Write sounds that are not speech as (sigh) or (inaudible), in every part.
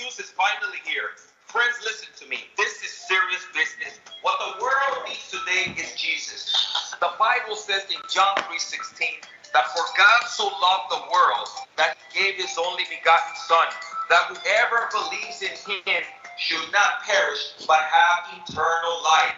news is finally here. Friends, listen to me. This is serious business. What the world needs today is Jesus. The Bible says in John 3:16 that for God so loved the world that he gave his only begotten Son, that whoever believes in him should not perish but have eternal life.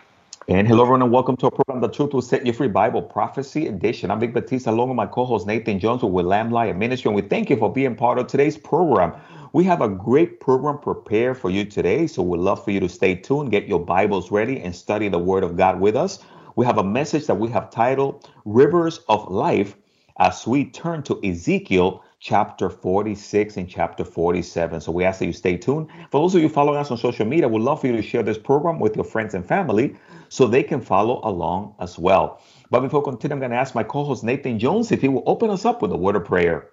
And hello, everyone, and welcome to a program, The Truth Will Set You Free Bible Prophecy Edition. I'm Vic Batista, along with my co-host Nathan Jones with Lamb Lion Ministry, and we thank you for being part of today's program. We have a great program prepared for you today, so we'd love for you to stay tuned, get your Bibles ready, and study the Word of God with us. We have a message that we have titled Rivers of Life as we turn to Ezekiel chapter 46 and chapter 47. So we ask that you stay tuned. For those of you following us on social media, we'd love for you to share this program with your friends and family so they can follow along as well. But before we continue, I'm going to ask my co host Nathan Jones if he will open us up with a word of prayer.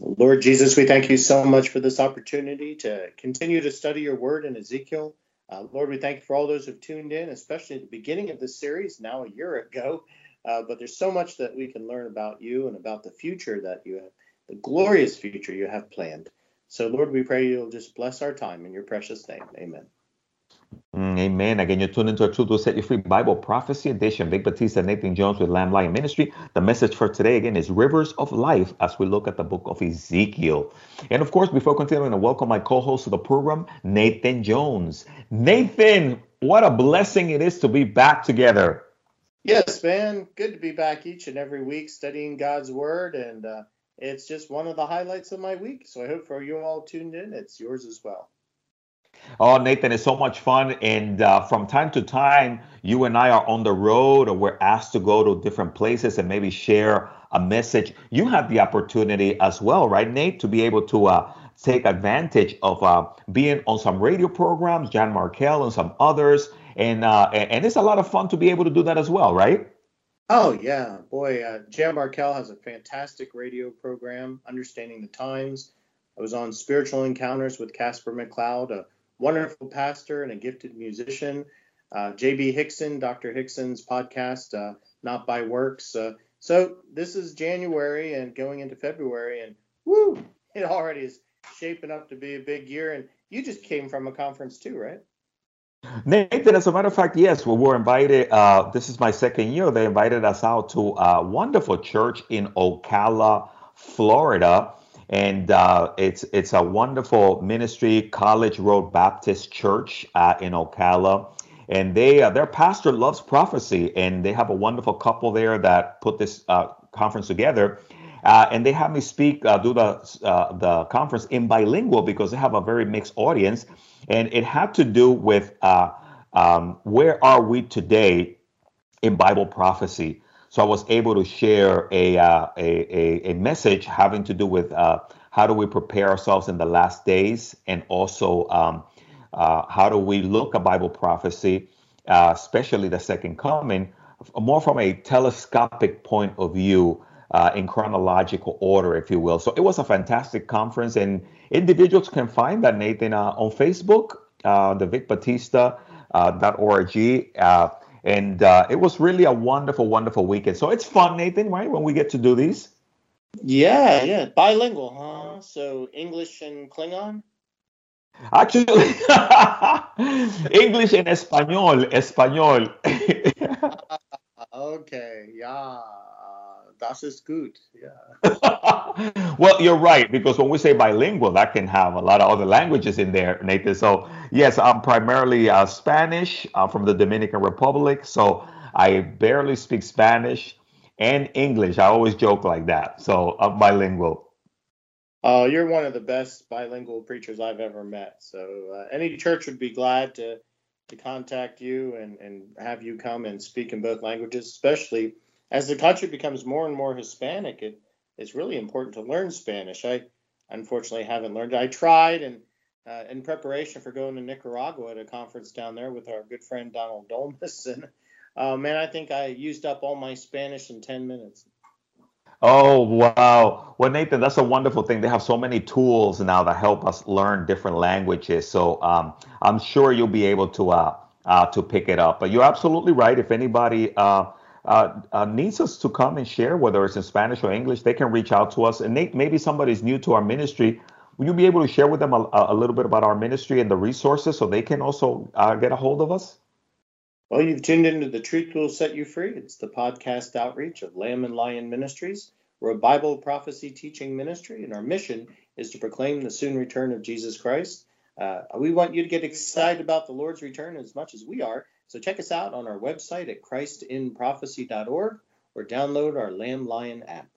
Lord Jesus, we thank you so much for this opportunity to continue to study your word in Ezekiel. Uh, Lord, we thank you for all those who've tuned in, especially at the beginning of this series, now a year ago. Uh, but there's so much that we can learn about you and about the future that you have, the glorious future you have planned. So, Lord, we pray you'll just bless our time in your precious name. Amen. Mm, amen. Again, you're tuned into a Truth Will Set You Free Bible Prophecy Edition. Vic Batista, Nathan Jones with Lamb Lion Ministry. The message for today, again, is Rivers of Life as we look at the book of Ezekiel. And of course, before continuing, I welcome my co host of the program, Nathan Jones. Nathan, what a blessing it is to be back together. Yes, man. Good to be back each and every week studying God's Word. And uh, it's just one of the highlights of my week. So I hope for you all tuned in, it's yours as well. Oh, Nathan, it's so much fun. And uh, from time to time, you and I are on the road or we're asked to go to different places and maybe share a message. You have the opportunity as well, right, Nate, to be able to uh, take advantage of uh, being on some radio programs, Jan Markell and some others, and uh, and it's a lot of fun to be able to do that as well, right? Oh yeah, boy, uh, Jan Markell has a fantastic radio program, Understanding the Times. I was on Spiritual Encounters with Casper McLeod, wonderful pastor and a gifted musician. Uh, J.B. Hixson, Dr. Hixson's podcast, uh, Not by Works. Uh, so this is January and going into February, and woo, it already is shaping up to be a big year. And you just came from a conference too, right? Nathan, as a matter of fact, yes, we were invited. Uh, this is my second year. They invited us out to a wonderful church in Ocala, Florida, and uh, it's it's a wonderful ministry, College Road Baptist Church uh, in Ocala. And they uh, their pastor loves prophecy, and they have a wonderful couple there that put this uh, conference together. Uh, and they have me speak, uh, do the the conference in bilingual because they have a very mixed audience and it had to do with um, where are we today in Bible prophecy. So I was able to share a uh, a, a, a, message having to do with uh, how do we prepare ourselves in the last days, and also um, uh, how do we look at Bible prophecy, uh, especially the second coming, more from a telescopic point of view. Uh, in chronological order, if you will. So it was a fantastic conference, and individuals can find that Nathan uh, on Facebook, the Vic Batista uh, .org, uh, and uh, it was really a wonderful, wonderful weekend. So it's fun, Nathan, right? When we get to do these. Yeah, yeah, bilingual, huh? So English and Klingon. Actually, (laughs) English and Espanol, Espanol. (laughs) okay, yeah das ist gut. Yeah. (laughs) well, you're right because when we say bilingual, that can have a lot of other languages in there, Nathan. So yes, I'm primarily uh, Spanish uh, from the Dominican Republic. So I barely speak Spanish and English. I always joke like that. So I'm bilingual. Oh, you're one of the best bilingual preachers I've ever met. So uh, any church would be glad to to contact you and and have you come and speak in both languages, especially as the country becomes more and more Hispanic, it it's really important to learn Spanish. I unfortunately haven't learned. I tried and uh, in preparation for going to Nicaragua at a conference down there with our good friend Donald Dolmas, and uh, man, I think I used up all my Spanish in ten minutes. Oh wow! Well, Nathan, that's a wonderful thing. They have so many tools now that help us learn different languages. So um, I'm sure you'll be able to uh, uh, to pick it up. But you're absolutely right. If anybody uh, uh, uh, needs us to come and share, whether it's in Spanish or English, they can reach out to us. And Nate, maybe somebody's new to our ministry. will you be able to share with them a, a little bit about our ministry and the resources so they can also uh, get a hold of us? Well, you've tuned into The Truth Will Set You Free. It's the podcast outreach of Lamb and Lion Ministries. We're a Bible prophecy teaching ministry, and our mission is to proclaim the soon return of Jesus Christ. Uh, we want you to get excited about the Lord's return as much as we are. So check us out on our website at christinprophecy.org or download our Lamb Lion app.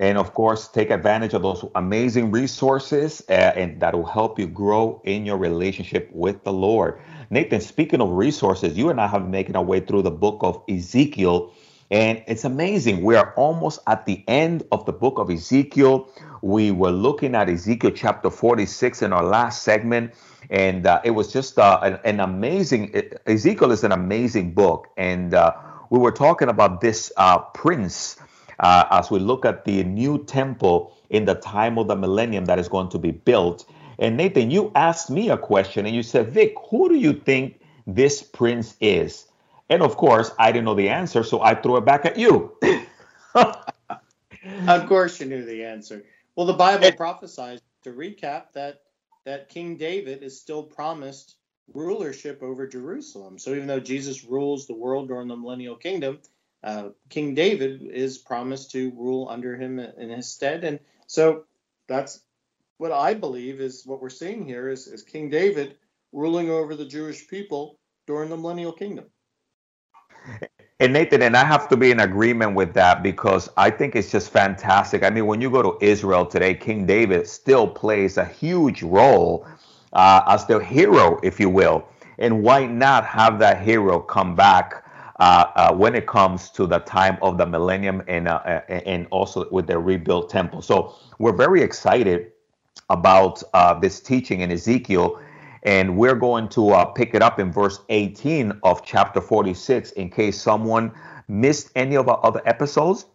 And of course, take advantage of those amazing resources uh, and that will help you grow in your relationship with the Lord. Nathan, speaking of resources, you and I have been making our way through the book of Ezekiel. And it's amazing. We are almost at the end of the book of Ezekiel. We were looking at Ezekiel chapter 46 in our last segment. And uh, it was just uh, an, an, amazing, Ezekiel is an amazing book. And uh, we were talking about this uh, prince uh, as we look at the new temple in the time of the millennium that is going to be built. And Nathan, you asked me a question and you said, Vic, who do you think this prince is? And of course, I didn't know the answer, so I threw it back at you. (laughs) of course, you knew the answer. Well, the Bible prophesies, to recap, that that King David is still promised rulership over Jerusalem. So even though Jesus rules the world during the millennial kingdom, uh, King David is promised to rule under him in his stead. And so that's what I believe is what we're seeing here is, is King David ruling over the Jewish people during the millennial kingdom. And Nathan, and I have to be in agreement with that because I think it's just fantastic. I mean, when you go to Israel today, King David still plays a huge role uh, as the hero, if you will. And why not have that hero come back uh, uh, when it comes to the time of the millennium and uh, and also with the rebuilt temple. So we're very excited about uh, this teaching in Ezekiel, and we're going to uh, pick it up in verse 18 of chapter 46. In case someone missed any of our other episodes,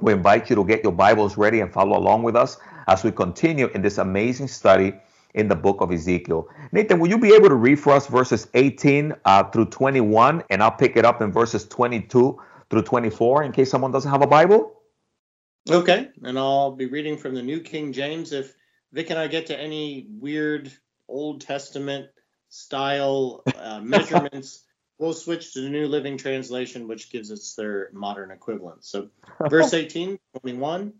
we invite you to get your Bibles ready and follow along with us as we continue in this amazing study in the book of Ezekiel. Nathan, will you be able to read for us verses 18 uh, through 21? And I'll pick it up in verses 22 through 24 in case someone doesn't have a Bible. Okay, and I'll be reading from the New King James. If Vic and I get to any weird Old Testament style uh, (laughs) measurements, we'll switch to the New Living Translation, which gives us their modern equivalent. So, verse (laughs) 18, 21.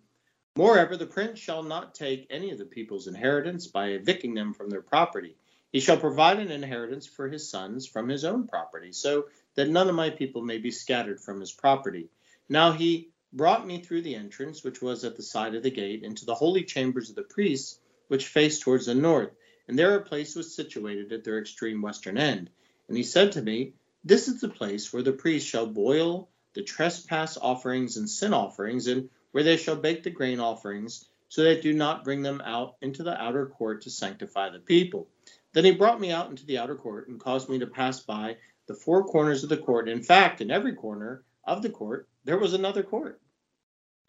Moreover, the prince shall not take any of the people's inheritance by evicting them from their property. He shall provide an inheritance for his sons from his own property, so that none of my people may be scattered from his property. Now he brought me through the entrance, which was at the side of the gate, into the holy chambers of the priests, which faced towards the north. And there a place was situated at their extreme western end. And he said to me, This is the place where the priests shall boil the trespass offerings and sin offerings, and where they shall bake the grain offerings, so they do not bring them out into the outer court to sanctify the people. Then he brought me out into the outer court and caused me to pass by the four corners of the court. In fact, in every corner of the court, there was another court.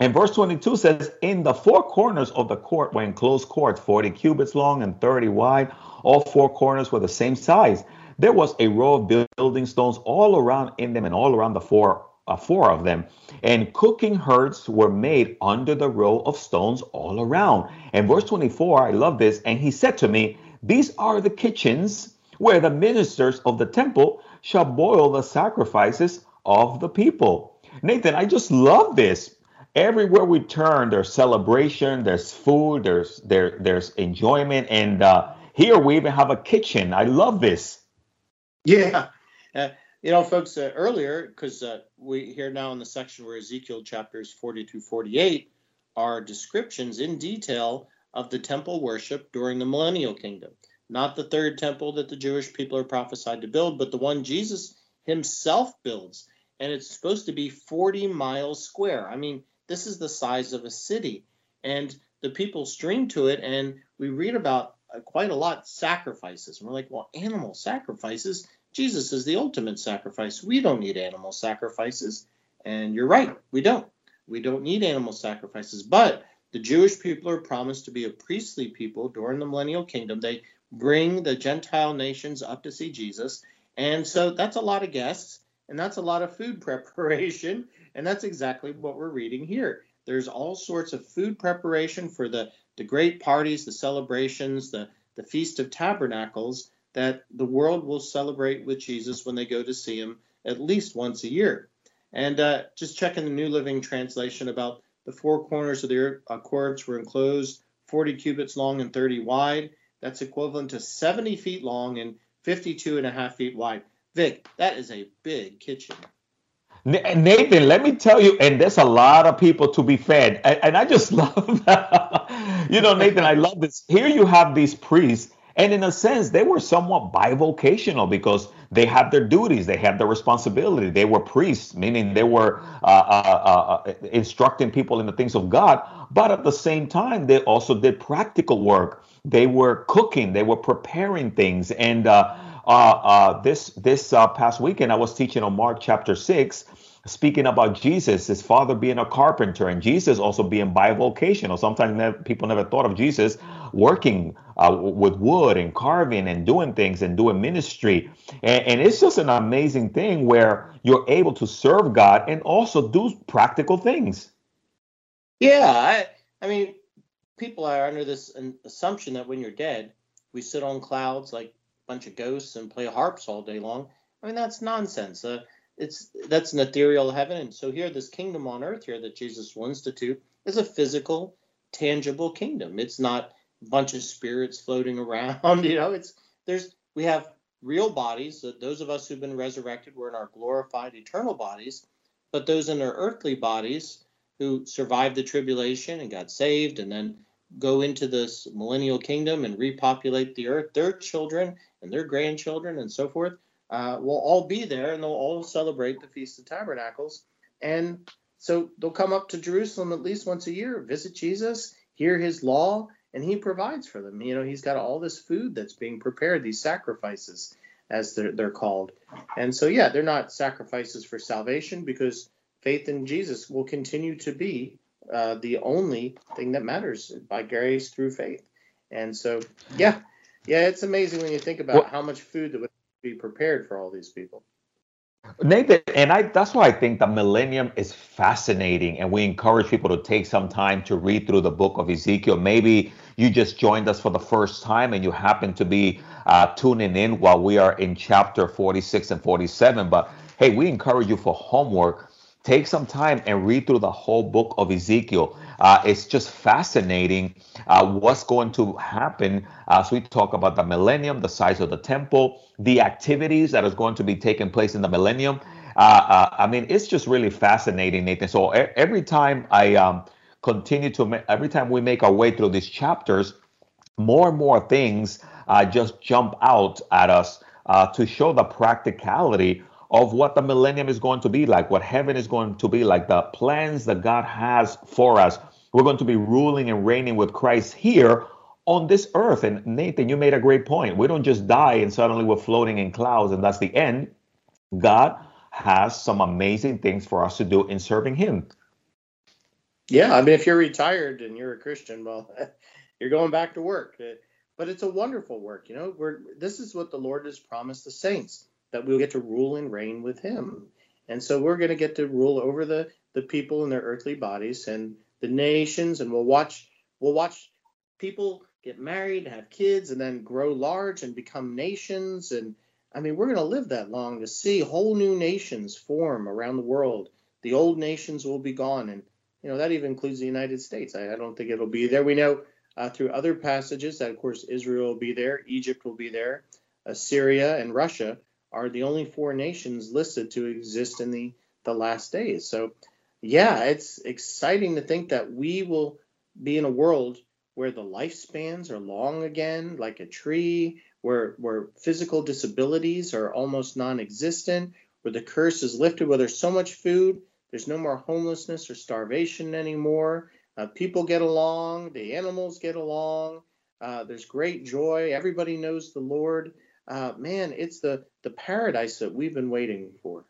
And verse 22 says, In the four corners of the court were enclosed courts, 40 cubits long and 30 wide. All four corners were the same size. There was a row of building stones all around in them and all around the four uh, four of them. And cooking hearths were made under the row of stones all around. And verse 24, I love this. And he said to me, These are the kitchens where the ministers of the temple shall boil the sacrifices of the people. Nathan, I just love this. Everywhere we turn, there's celebration, there's food, there's there there's enjoyment, and uh, here we even have a kitchen. I love this. Yeah, uh, you know, folks, uh, earlier, because uh, we here now in the section where Ezekiel chapters 40 to 48 are descriptions in detail of the temple worship during the millennial kingdom. Not the third temple that the Jewish people are prophesied to build, but the one Jesus himself builds. And it's supposed to be 40 miles square. I mean, this is the size of a city. And the people stream to it, and we read about uh, quite a lot sacrifices. And we're like, well, animal sacrifices? Jesus is the ultimate sacrifice. We don't need animal sacrifices. And you're right, we don't. We don't need animal sacrifices. But the Jewish people are promised to be a priestly people during the millennial kingdom. They bring the Gentile nations up to see Jesus. And so that's a lot of guests and that's a lot of food (laughs) preparation. And that's exactly what we're reading here. there's all sorts of food preparation for the, the great parties, the celebrations, the, the Feast of Tabernacles that the world will celebrate with Jesus when they go to see him at least once a year. And uh, just checking the New Living Translation about the four corners of the uh, courts were enclosed 40 cubits long and 30 wide. That's equivalent to 70 feet long and 52 and a half feet wide. Vic, that is a big kitchen. Nathan, let me tell you, and there's a lot of people to be fed. And, I just (laughs) love that. you know, Nathan, I love this. Here you have these priests, and in a sense, they were somewhat bivocational because they had their duties, they had their responsibility. They were priests, meaning they were uh, uh, uh, instructing people in the things of God. But at the same time, they also did practical work. They were cooking, they were preparing things, and uh, uh, uh, this this uh, past weekend, I was teaching on Mark chapter six, speaking about Jesus, his father being a carpenter, and Jesus also being bivocational. Sometimes people never thought of Jesus working uh, with wood and carving and doing things and doing ministry. And, and, it's just an amazing thing where you're able to serve God and also do practical things. Yeah, I, I mean, people are under this assumption that when you're dead, we sit on clouds like bunch of ghosts and play harps all day long. I mean, that's nonsense. Uh, it's that's an ethereal heaven. And so here, this kingdom on earth here that Jesus will institute is a physical, tangible kingdom. It's not a bunch of spirits floating (laughs) around. You know, it's there's we have real bodies. That those of us who've been resurrected, we're in our glorified eternal bodies. But those in their earthly bodies who survived the tribulation and got saved and then go into this millennial kingdom and repopulate the earth, their children and their grandchildren and so forth uh, will all be there and they'll all celebrate the Feast of Tabernacles. And so they'll come up to Jerusalem at least once a year, visit Jesus, hear his law, and he provides for them. You know, he's got all this food that's being prepared, these sacrifices, as they're, they're called. And so, yeah, they're not sacrifices for salvation because faith in Jesus will continue to be uh, the only thing that matters by grace through faith. And so, yeah, yeah, it's amazing when you think about well, how much food that would be prepared for all these people. Nathan, and I that's why I think the millennium is fascinating, and we encourage people to take some time to read through the book of Ezekiel. Maybe you just joined us for the first time and you happen to be uh, tuning in while we are in chapter 46 and 47. But hey, we encourage you for homework take some time and read through the whole book of Ezekiel. Uh, it's just fascinating uh, what's going to happen as we talk about the millennium, the size of the temple, the activities that is going to be taking place in the millennium. Uh, uh I mean, it's just really fascinating, Nathan. So every time I um, continue to, ma- every time we make our way through these chapters, more and more things uh, just jump out at us uh, to show the practicality of what the millennium is going to be like, what heaven is going to be like, the plans that God has for us. We're going to be ruling and reigning with Christ here on this earth. And Nathan, you made a great point. We don't just die and suddenly we're floating in clouds and that's the end. God has some amazing things for us to do in serving Him. Yeah, I mean, if you're retired and you're a Christian, well, (laughs) you're going back to work. But it's a wonderful work, you know. We're this is what the Lord has promised the saints that we'll get to rule and reign with him. And so we're going to get to rule over the, the people in their earthly bodies and the nations, and we'll watch we'll watch people get married, have kids, and then grow large and become nations. And I mean, we're going to live that long to see whole new nations form around the world. The old nations will be gone, and you know that even includes the United States. I, I don't think it'll be there. We know uh, through other passages that, of course, Israel will be there, Egypt will be there, Assyria, and Russia are the only four nations listed to exist in the, the last days. So, yeah, it's exciting to think that we will be in a world where the lifespans are long again, like a tree, where, where physical disabilities are almost non existent, where the curse is lifted, where there's so much food, there's no more homelessness or starvation anymore. Uh, people get along, the animals get along, uh, there's great joy, everybody knows the Lord uh, man, it's the the paradise that we've been waiting for.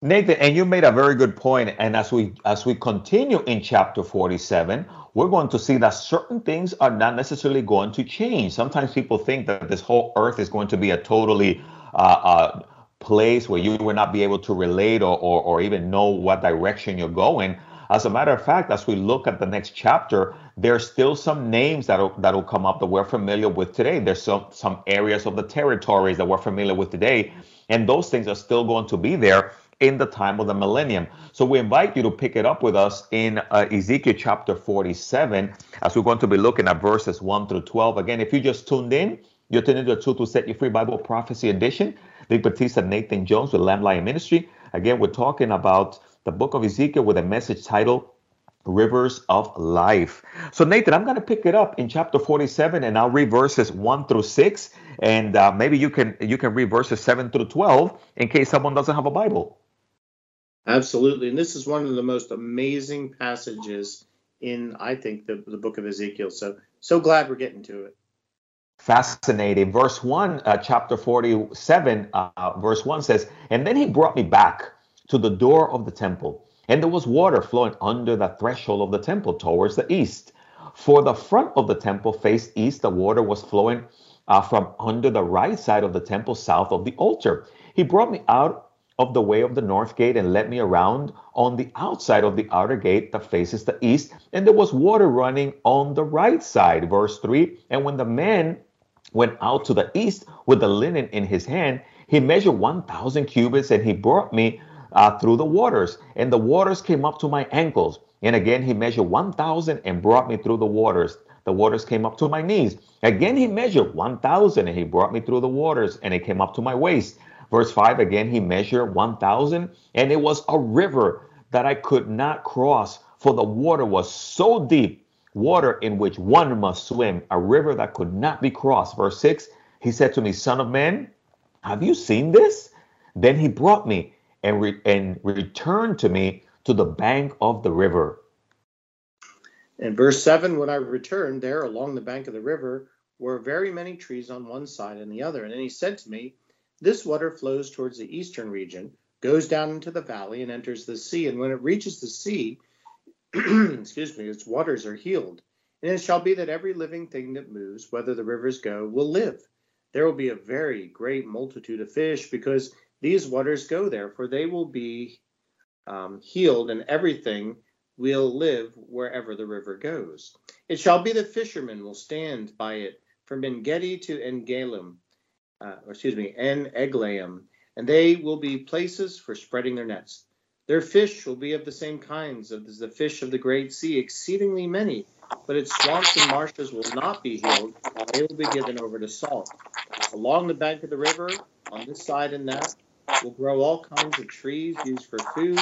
Nathan, and you made a very good point. And as we as we continue in chapter 47, we're going to see that certain things are not necessarily going to change. Sometimes people think that this whole earth is going to be a totally uh, uh, place where you will not be able to relate or, or, or even know what direction you're going. As a matter of fact, as we look at the next chapter, there's still some names that'll that'll come up that we're familiar with today. There's some some areas of the territories that we're familiar with today, and those things are still going to be there in the time of the millennium. So we invite you to pick it up with us in uh, Ezekiel chapter 47, as we're going to be looking at verses 1 through 12. Again, if you just tuned in, you're tuned into the Truth to Set You Free Bible Prophecy Edition. Vic Batista, Nathan Jones with Lamb Lion Ministry. Again, we're talking about the book of Ezekiel with a message titled Rivers of Life. So, Nathan, I'm going to pick it up in chapter 47, and I'll read verses 1 through 6, and uh, maybe you can you can read verses 7 through 12 in case someone doesn't have a Bible. Absolutely, and this is one of the most amazing passages in, I think, the, the book of Ezekiel. So, so glad we're getting to it. Fascinating. Verse 1, uh, chapter 47, uh, verse 1 says, And then he brought me back to the door of the temple, and there was water flowing under the threshold of the temple towards the east. For the front of the temple faced east, the water was flowing uh, from under the right side of the temple, south of the altar. He brought me out of the way of the north gate and led me around on the outside of the outer gate that faces the east. And there was water running on the right side. Verse 3 And when the man went out to the east with the linen in his hand, he measured 1,000 cubits and he brought me uh, through the waters. And the waters came up to my ankles. And again, he measured 1,000 and brought me through the waters. The waters came up to my knees. Again, he measured 1,000 and he brought me through the waters and it came up to my waist. Verse 5 again, he measured 1,000 and it was a river that I could not cross, for the water was so deep, water in which one must swim, a river that could not be crossed. Verse 6 He said to me, Son of man, have you seen this? Then he brought me and, re- and returned to me to the bank of the river. In verse 7, when I returned there along the bank of the river were very many trees on one side and the other. And then he said to me, this water flows towards the eastern region, goes down into the valley, and enters the sea. And when it reaches the sea, (clears throat) excuse me, its waters are healed. And it shall be that every living thing that moves, whether the rivers go, will live. There will be a very great multitude of fish because these waters go there, for they will be um, healed, and everything will live wherever the river goes. It shall be that fishermen will stand by it from En Gedi to Engalim uh, or excuse me, En Eglaim, and they will be places for spreading their nets. Their fish will be of the same kinds as the fish of the great sea, exceedingly many, but its swamps and marshes will not be healed. They will be given over to salt. Along the bank of the river, on this side and that, will grow all kinds of trees used for food.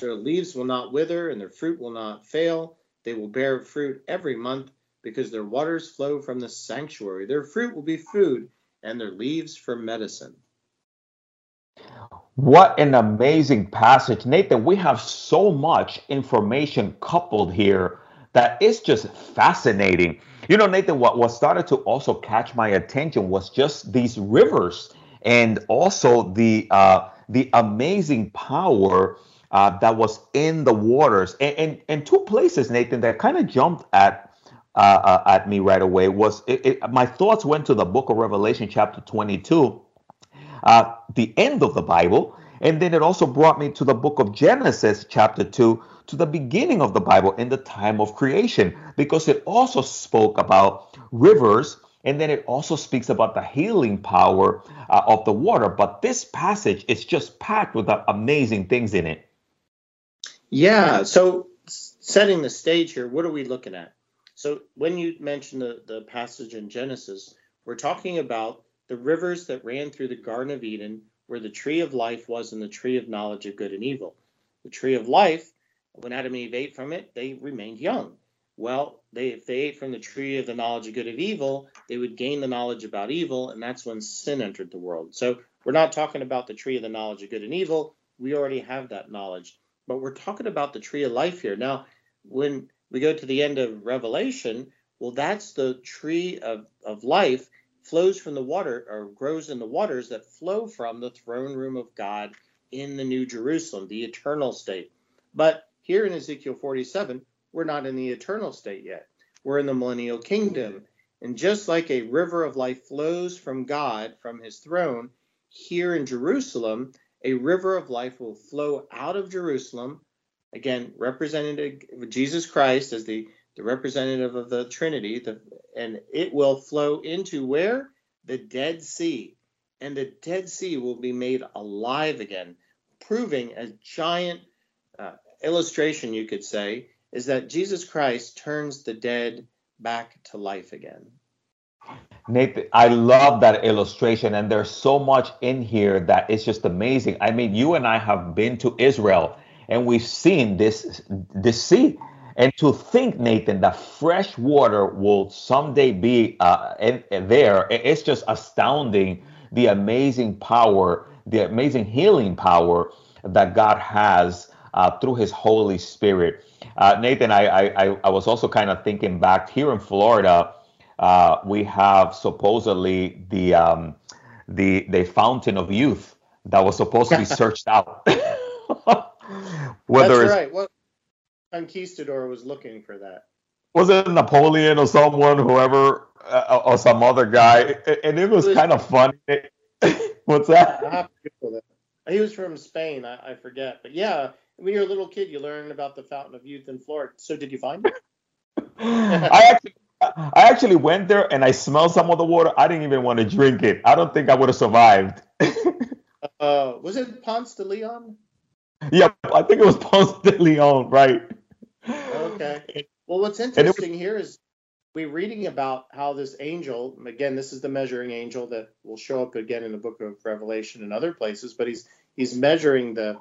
Their leaves will not wither, and their fruit will not fail. They will bear fruit every month, because their waters flow from the sanctuary. Their fruit will be food and their leaves for medicine. What an amazing passage, Nathan. We have so much information coupled here that it's just fascinating. You know, Nathan, what, what started to also catch my attention was just these rivers and also the uh, the amazing power uh, that was in the waters. And, and, and two places, Nathan, that kind of jumped at uh, uh, at me right away was it, it, my thoughts went to the book of Revelation, chapter 22, uh, the end of the Bible. And then it also brought me to the book of Genesis, chapter 2, to the beginning of the Bible in the time of creation, because it also spoke about rivers and then it also speaks about the healing power uh, of the water. But this passage is just packed with amazing things in it. Yeah. So, setting the stage here, what are we looking at? So when you mention the, the passage in Genesis, we're talking about the rivers that ran through the Garden of Eden, where the tree of life was and the tree of knowledge of good and evil. The tree of life, when Adam and Eve ate from it, they remained young. Well, they, if they ate from the tree of the knowledge of good and evil, they would gain the knowledge about evil, and that's when sin entered the world. So we're not talking about the tree of the knowledge of good and evil. We already have that knowledge. But we're talking about the tree of life here. Now, when we go to the end of Revelation, well, that's the tree of, of life flows from the water or grows in the waters that flow from the throne room of God in the New Jerusalem, the eternal state. But here in Ezekiel 47, we're not in the eternal state yet. We're in the millennial kingdom. And just like a river of life flows from God, from his throne, here in Jerusalem, a river of life will flow out of Jerusalem again, representative Jesus Christ as the, the representative of the Trinity, the, and it will flow into where? The Dead Sea. And the Dead Sea will be made alive again, proving a giant uh, illustration, you could say, is that Jesus Christ turns the dead back to life again. Nathan, I love that illustration, and there's so much in here that is just amazing. I mean, you and I have been to Israel, and we've seen this this sea. And to think, Nathan, that fresh water will someday be uh, in, in there, it's just astounding the amazing power, the amazing healing power that God has uh, through His Holy Spirit. Uh, Nathan, I, I, I was also kind of thinking back here in Florida. Uh, we have supposedly the um, the the fountain of youth that was supposed to be (laughs) searched out. (laughs) Whether That's right. What conquistador was looking for that? Was it Napoleon or someone, whoever, uh, or some other guy? And it was, it was kind of funny. (laughs) What's that? He was from Spain. I, I forget, but yeah, when you're a little kid, you learn about the Fountain of Youth in Florida. So did you find it? (laughs) I actually, I actually went there and I smelled some of the water. I didn't even want to drink it. I don't think I would have survived. (laughs) uh, was it Ponce de Leon? Yeah, I think it was (laughs) Ponce de Leon, right? Okay. Well, what's interesting was, here is we're reading about how this angel, again, this is the measuring angel that will show up again in the book of Revelation and other places, but he's he's measuring the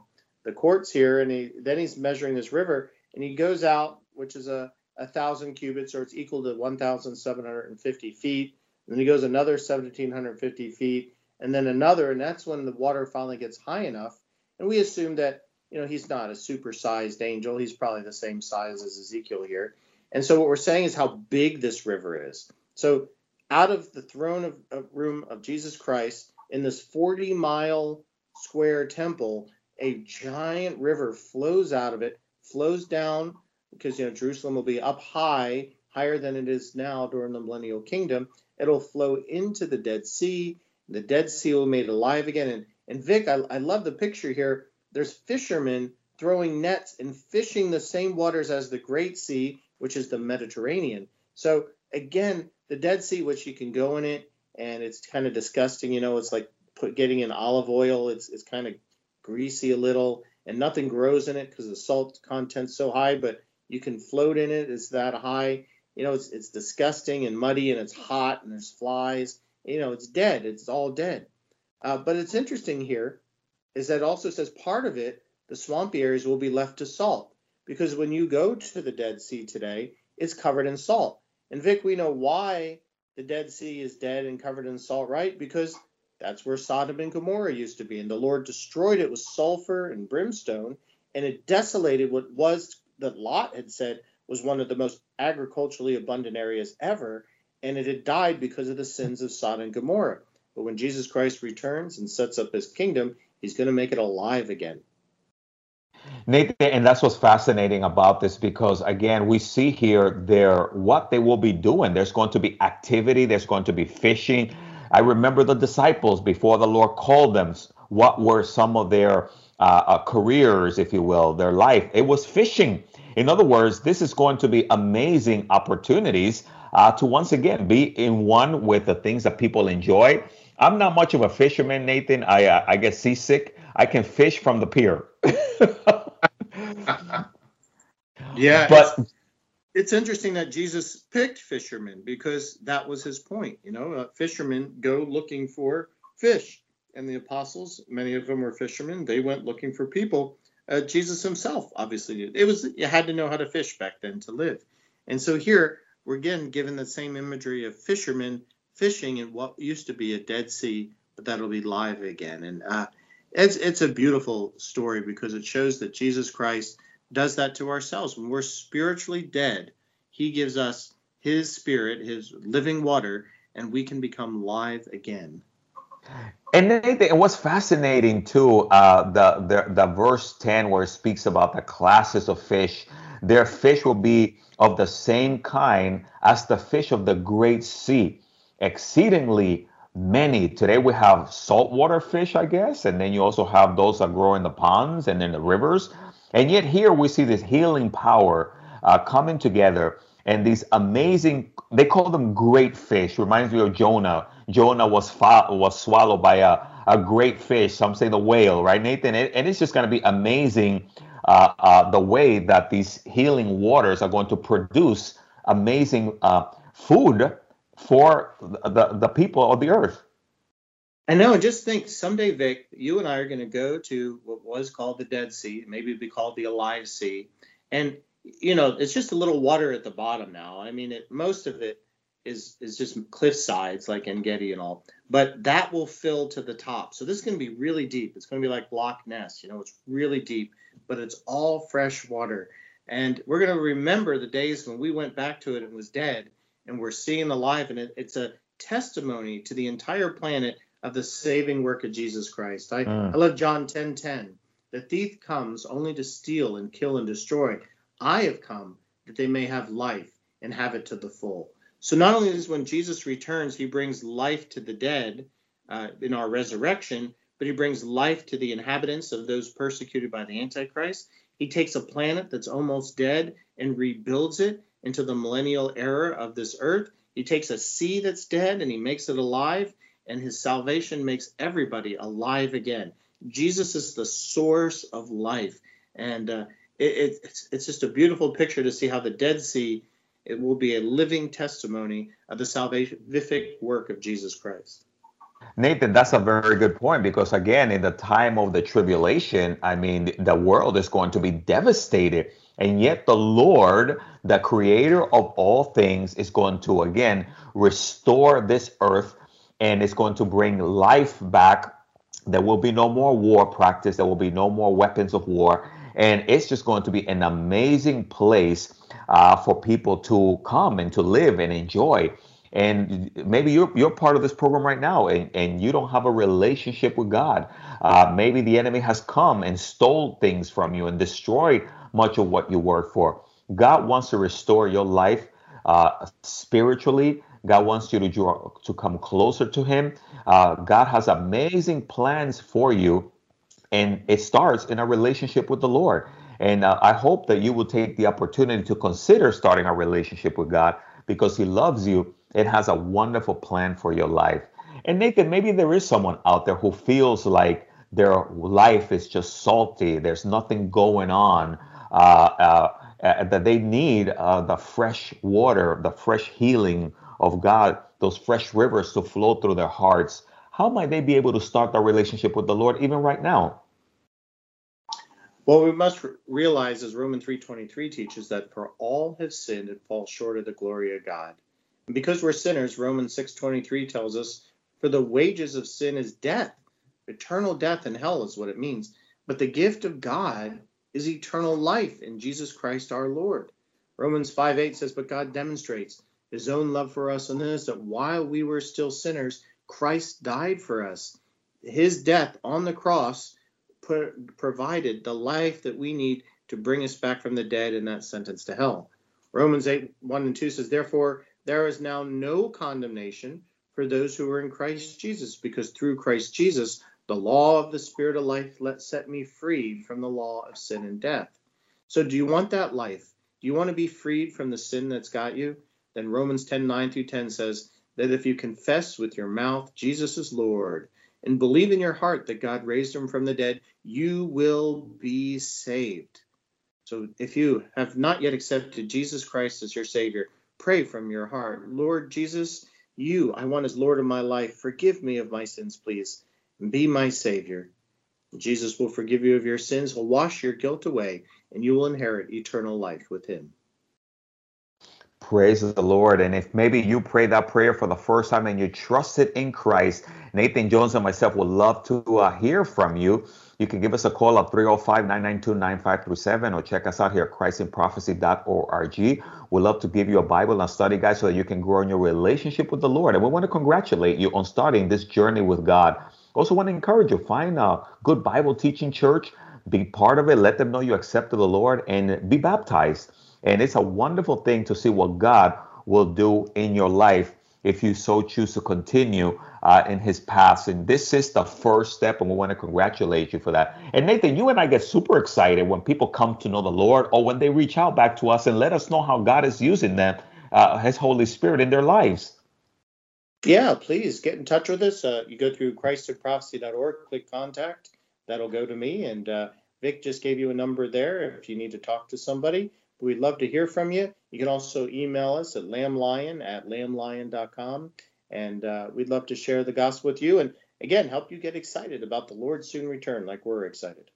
the courts here, and he then he's measuring this river, and he goes out, which is a a thousand cubits, or it's equal to 1,750 feet. And then he goes another 1,750 feet, and then another, and that's when the water finally gets high enough. And we assume that you know he's not a supersized angel; he's probably the same size as Ezekiel here. And so what we're saying is how big this river is. So out of the throne of, of room of Jesus Christ in this 40 mile square temple a giant river flows out of it, flows down because you know Jerusalem will be up high, higher than it is now during the millennial kingdom. It'll flow into the Dead Sea. The Dead Sea will be made alive again. And, and Vic, I, I love the picture here. There's fishermen throwing nets and fishing the same waters as the Great Sea, which is the Mediterranean. So again, the Dead Sea, which you can go in it, and it's kind of disgusting. You know, it's like put, getting in olive oil. It's it's kind of greasy a little, and nothing grows in it because the salt content's so high. But you can float in it; it's that high. You know, it's it's disgusting and muddy, and it's hot, and there's flies. You know, it's dead. It's all dead. Uh, but it's interesting here is that also says part of it, the swampy areas will be left to salt because when you go to the Dead Sea today, it's covered in salt. And Vic, we know why the Dead Sea is dead and covered in salt, right? Because that's where Sodom and Gomorrah used to be. And the Lord destroyed it with sulfur and brimstone, and it desolated what was that Lot had said was one of the most agriculturally abundant areas ever, and it had died because of the sins of Sodom and Gomorrah. But when Jesus Christ returns and sets up his kingdom, he's going to make it alive again. Nathan, and that's what's fascinating about this because again, we see here there what they will be doing. There's going to be activity, there's going to be fishing, I remember the disciples before the Lord called them. What were some of their uh, uh, careers, if you will, their life? It was fishing. In other words, this is going to be amazing opportunities uh, to once again be in one with the things that people enjoy. I'm not much of a fisherman, Nathan. I uh, I get seasick. I can fish from the pier. (laughs) (laughs) yeah, but it's interesting that Jesus picked fishermen because that was his point. You know, uh, fishermen go looking for fish, and the apostles, many of them were fishermen. They went looking for people. Uh, Jesus himself obviously did. It was you had to know how to fish back then to live, and so here we're again given the same imagery of fishermen fishing in what used to be a dead sea, but that'll be live again. And uh, it's it's a beautiful story because it shows that Jesus Christ does that to ourselves. When we're spiritually dead, He gives us His Spirit, His living water, and we can become live again. And Nathan, what's fascinating too, uh, the, the the verse ten where it speaks about the classes of fish. Their fish will be of the same kind as the fish of the great sea, exceedingly many. Today we have saltwater fish, I guess, and then you also have those that grow in the ponds and in the rivers. And yet here we see this healing power uh, coming together and these amazing they call them great fish. Reminds me of jonah. Jonah was fa- was swallowed by a, a great fish. Some say the whale right nathan? And it's just going to be amazing uh, uh, the way that these healing waters are going to produce amazing uh, food for the, the people of the earth I know, just think someday, Vic, you and I are going to go to what was called the Dead Sea, maybe it'd be called the Alive Sea, and you know, it's just a little water at the bottom now. I mean, it, most of it is is just cliff sides like Engedi and all, but that will fill to the top. So this is going to be really deep. It's going to be like Loch Ness, you know, it's really deep, but it's all fresh water. And we're going to remember the days when we went back to it and was dead, and we're seeing the alive, and it, it's a testimony to the entire planet of the saving work of Jesus Christ. I, mm. I love John 10 10. The thief comes only to steal and kill and destroy. I have come that they may have life and have it to the full. So not only is when Jesus returns, he brings life to the dead uh, in our resurrection, but he brings life to the inhabitants of those persecuted by the Antichrist. He takes a planet that's almost dead and rebuilds it into the millennial era of this earth. He takes a sea that's dead and he makes it alive, and his salvation makes everybody alive again. Jesus is the source of life. And uh, it, it's it's just a beautiful picture to see how the Dead Sea it will be a living testimony of the salvific work of Jesus Christ. Nathan, that's a very good point because again, in the time of the tribulation, I mean, the world is going to be devastated. And yet, the Lord, the creator of all things, is going to again restore this earth and it's going to bring life back. There will be no more war practice, there will be no more weapons of war and it's just going to be an amazing place uh, for people to come and to live and enjoy. And maybe you're you're part of this program right now, and, and you don't have a relationship with God. Uh, maybe the enemy has come and stole things from you and destroyed much of what you worked for. God wants to restore your life uh, spiritually. God wants you to draw, to come closer to Him. Uh, God has amazing plans for you and it starts in a relationship with the Lord. And uh, I hope that you will take the opportunity to consider starting a relationship with God because He loves you and has a wonderful plan for your life. And Nathan, maybe there is someone out there who feels like their life is just salty, there's nothing going on, uh, uh, uh that they need uh, the fresh water, the fresh healing of God, those fresh rivers to flow through their hearts how might they be able to start their relationship with the Lord even right now? Well, we must realize, as Romans 3:23 teaches, that for all have sinned and fall short of the glory of God. And because we're sinners, Romans 6:23 tells us, "For the wages of sin is death, eternal death in hell is what it means. But the gift of God is eternal life in Jesus Christ our Lord." Romans 5:8 says, "But God demonstrates His own love for us and this, that while we were still sinners." Christ died for us. His death on the cross put, provided the life that we need to bring us back from the dead and that sentence to hell. Romans 8 1 and 2 says, Therefore, there is now no condemnation for those who are in Christ Jesus, because through Christ Jesus, the law of the Spirit of life let set me free from the law of sin and death. So, do you want that life? Do you want to be freed from the sin that's got you? Then Romans 10 9 through 10 says, that if you confess with your mouth Jesus is Lord and believe in your heart that God raised him from the dead, you will be saved. So if you have not yet accepted Jesus Christ as your Savior, pray from your heart Lord Jesus, you I want as Lord of my life. Forgive me of my sins, please, and be my Savior. Jesus will forgive you of your sins, will wash your guilt away, and you will inherit eternal life with him. Praise the Lord. And if maybe you pray that prayer for the first time and you trusted in Christ, Nathan Jones and myself would love to uh, hear from you. You can give us a call at 305 992 9537 or check us out here at christinprophecy.org. We'd love to give you a Bible and study guide so that you can grow in your relationship with the Lord. And we want to congratulate you on starting this journey with God. Also, want to encourage you find a good Bible teaching church, be part of it, let them know you accepted the Lord, and be baptized. And it's a wonderful thing to see what God will do in your life if you so choose to continue uh, in his path. And this is the first step, and we want to congratulate you for that. And Nathan, you and I get super excited when people come to know the Lord or when they reach out back to us and let us know how God is using them, uh, his Holy Spirit in their lives. Yeah, please get in touch with us. Uh, you go through christinprophecy.org, click contact. That'll go to me. And uh, Vic just gave you a number there if you need to talk to somebody. We'd love to hear from you. You can also email us at lamblion at lamblion.com. And uh, we'd love to share the gospel with you and, again, help you get excited about the Lord's soon return like we're excited.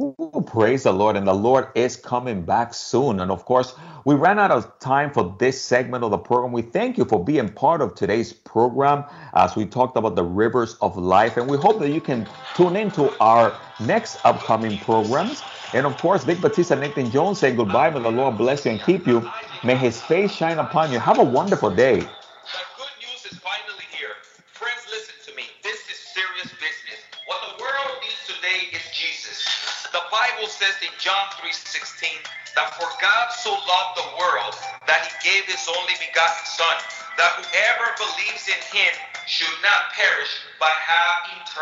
Ooh, praise the Lord. And the Lord is coming back soon. And of course, we ran out of time for this segment of the program. We thank you for being part of today's program as we talked about the rivers of life. And we hope that you can tune into our next upcoming programs. And of course, Vic Batista and Nathan Jones say goodbye. May the Lord bless you and keep you. May his face shine upon you. Have a wonderful day. Bible says in John 3:16 that for God so loved the world that he gave his only begotten son, that whoever believes in him should not perish but have eternal